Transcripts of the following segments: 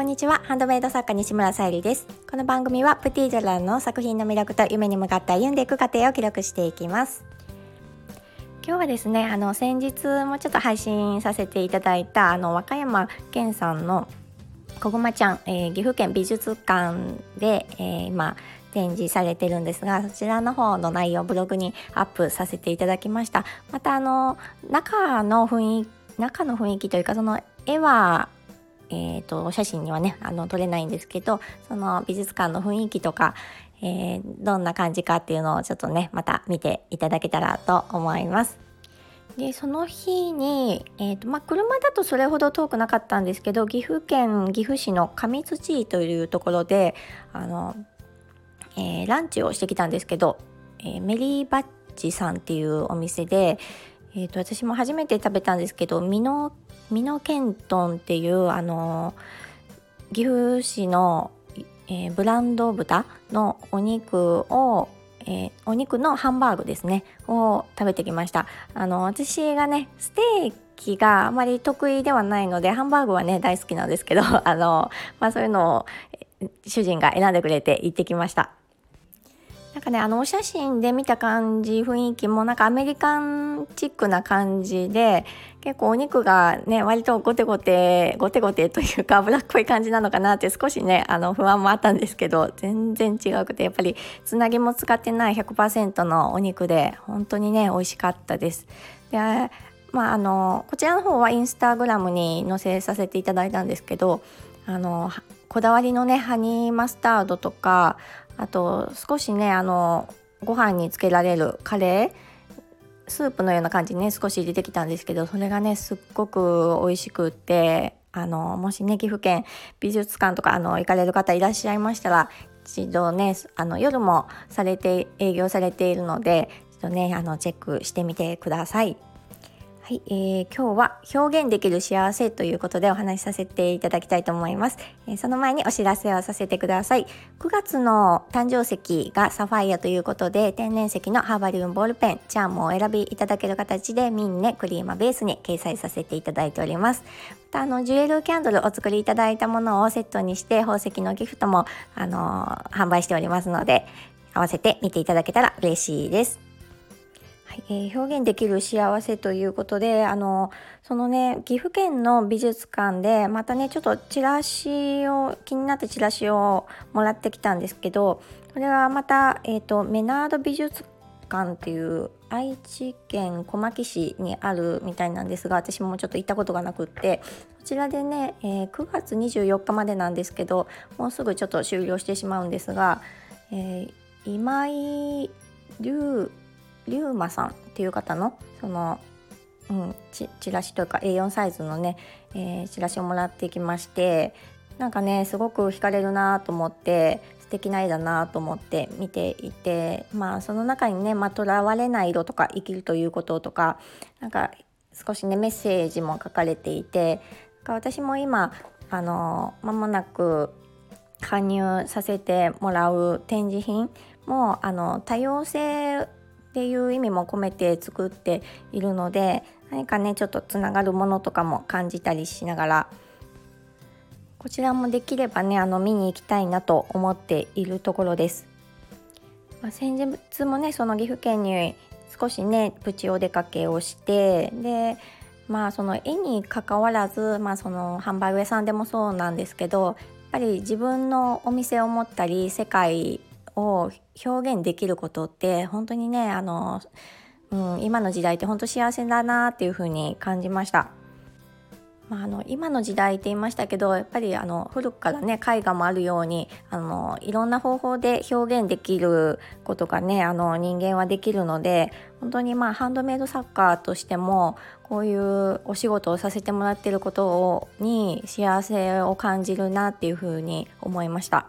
こんにちは。ハンドメイド作家西村さゆりです。この番組はプティージャランの作品の魅力と夢に向かって歩んでいく過程を記録していきます。今日はですねあの先日もちょっと配信させていただいたあの和歌山県さんのこぐまちゃん、えー、岐阜県美術館で、えー、今展示されてるんですがそちらの方の内容をブログにアップさせていただきました。またあの中の雰囲気中の雰囲気というかその絵はえーと、お写真にはねあの撮れないんですけどその美術館の雰囲気とか、えー、どんな感じかっていうのをちょっとねまた見ていただけたらと思います。でその日に、えーとまあ、車だとそれほど遠くなかったんですけど岐阜県岐阜市の上土井というところであの、えー、ランチをしてきたんですけど、えー、メリーバッジさんっていうお店で、えーと、私も初めて食べたんですけど美濃美濃ントンっていうあの岐阜市の、えー、ブランド豚のお肉を、えー、お肉のハンバーグですねを食べてきました。あの私がねステーキがあまり得意ではないのでハンバーグはね大好きなんですけど あの、まあ、そういうのを主人が選んでくれて行ってきました。なんかねあのお写真で見た感じ雰囲気もなんかアメリカンチックな感じで結構お肉がね割とゴテゴテゴテゴテというか脂っこい感じなのかなって少しねあの不安もあったんですけど全然違くてやっぱりつなぎも使ってない100%のお肉で本当にね美味しかったです。でまああのこちらの方はインスタグラムに載せさせていただいたんですけどあのこだわりのねハニーマスタードとかあと少しねあのご飯につけられるカレースープのような感じにね少し出てきたんですけどそれがねすっごく美味しくってあのもしね岐阜県美術館とかあの行かれる方いらっしゃいましたら一度ねあの夜もされて営業されているので一度ねあのチェックしてみてください。はい、えー、今日は表現できる幸せということでお話しさせていただきたいと思います、えー、その前にお知らせをさせてください。9月の誕生石がサファイアということで天然石のハーバリウムボールペンチャームをお選びいただける形でミンネクリーマベースに掲載させていただいております。またあのジュエルキャンドルお作りいただいたものをセットにして宝石のギフトもあの販売しておりますので合わせて見ていただけたら嬉しいです。はいえー、表現できる幸せということであのそのね岐阜県の美術館でまたねちょっとチラシを気になってチラシをもらってきたんですけどそれはまた、えーと、メナード美術館っていう愛知県小牧市にあるみたいなんですが私もちょっと行ったことがなくってこちらでね、えー、9月24日までなんですけどもうすぐちょっと終了してしまうんですが、えー、今井龍龍馬さんっていう方のその、うん、チラシというか A4 サイズのね、えー、チラシをもらってきましてなんかねすごく惹かれるなと思って素敵な絵だなと思って見ていてまあその中にね「とらわれない色」とか「生きるということ」とかなんか少しねメッセージも書かれていて私も今あの間もなく加入させてもらう展示品もあの多様性っていう意味も込めて作っているので何かねちょっとつながるものとかも感じたりしながらこちらもできればねあの見に行きたいなと思っているところです。まあ、先日もねその岐阜県に少しねプチお出かけをしてでまあその絵にかかわらず、まあ、その販売屋さんでもそうなんですけどやっぱり自分のお店を持ったり世界を表現できることって本当にねあの、うん、今の時代って本当幸せだなっていうふうに感じました。まあ、あの今の時代って言いましたけどやっぱりあの古くからね絵画もあるようにあのいろんな方法で表現できることがねあの人間はできるので本当にまあハンドメイド作家としてもこういうお仕事をさせてもらってることをに幸せを感じるなっていうふうに思いました。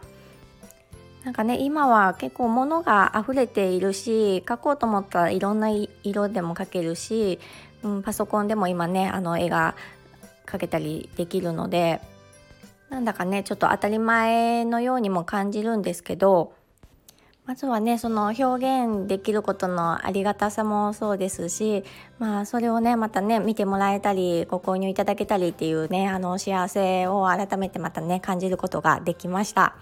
なんかね今は結構物が溢れているし描こうと思ったらいろんな色でも描けるし、うん、パソコンでも今ねあの絵が描けたりできるのでなんだかねちょっと当たり前のようにも感じるんですけどまずはねその表現できることのありがたさもそうですしまあそれをねまたね見てもらえたりご購入いただけたりっていうねあの幸せを改めてまたね感じることができました。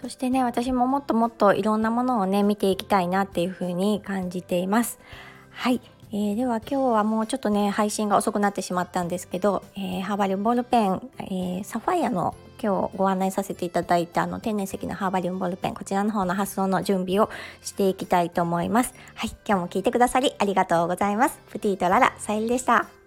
そしてね私ももっともっといろんなものをね見ていきたいなっていう風に感じています。はい。えー、では今日はもうちょっとね配信が遅くなってしまったんですけど、えー、ハーバリウムボールペン、えー、サファイアの今日ご案内させていただいたあの天然石のハーバリウムボールペンこちらの方の発送の準備をしていきたいと思います。はい。今日も聞いてくださりありがとうございます。プティとララさゆりでした。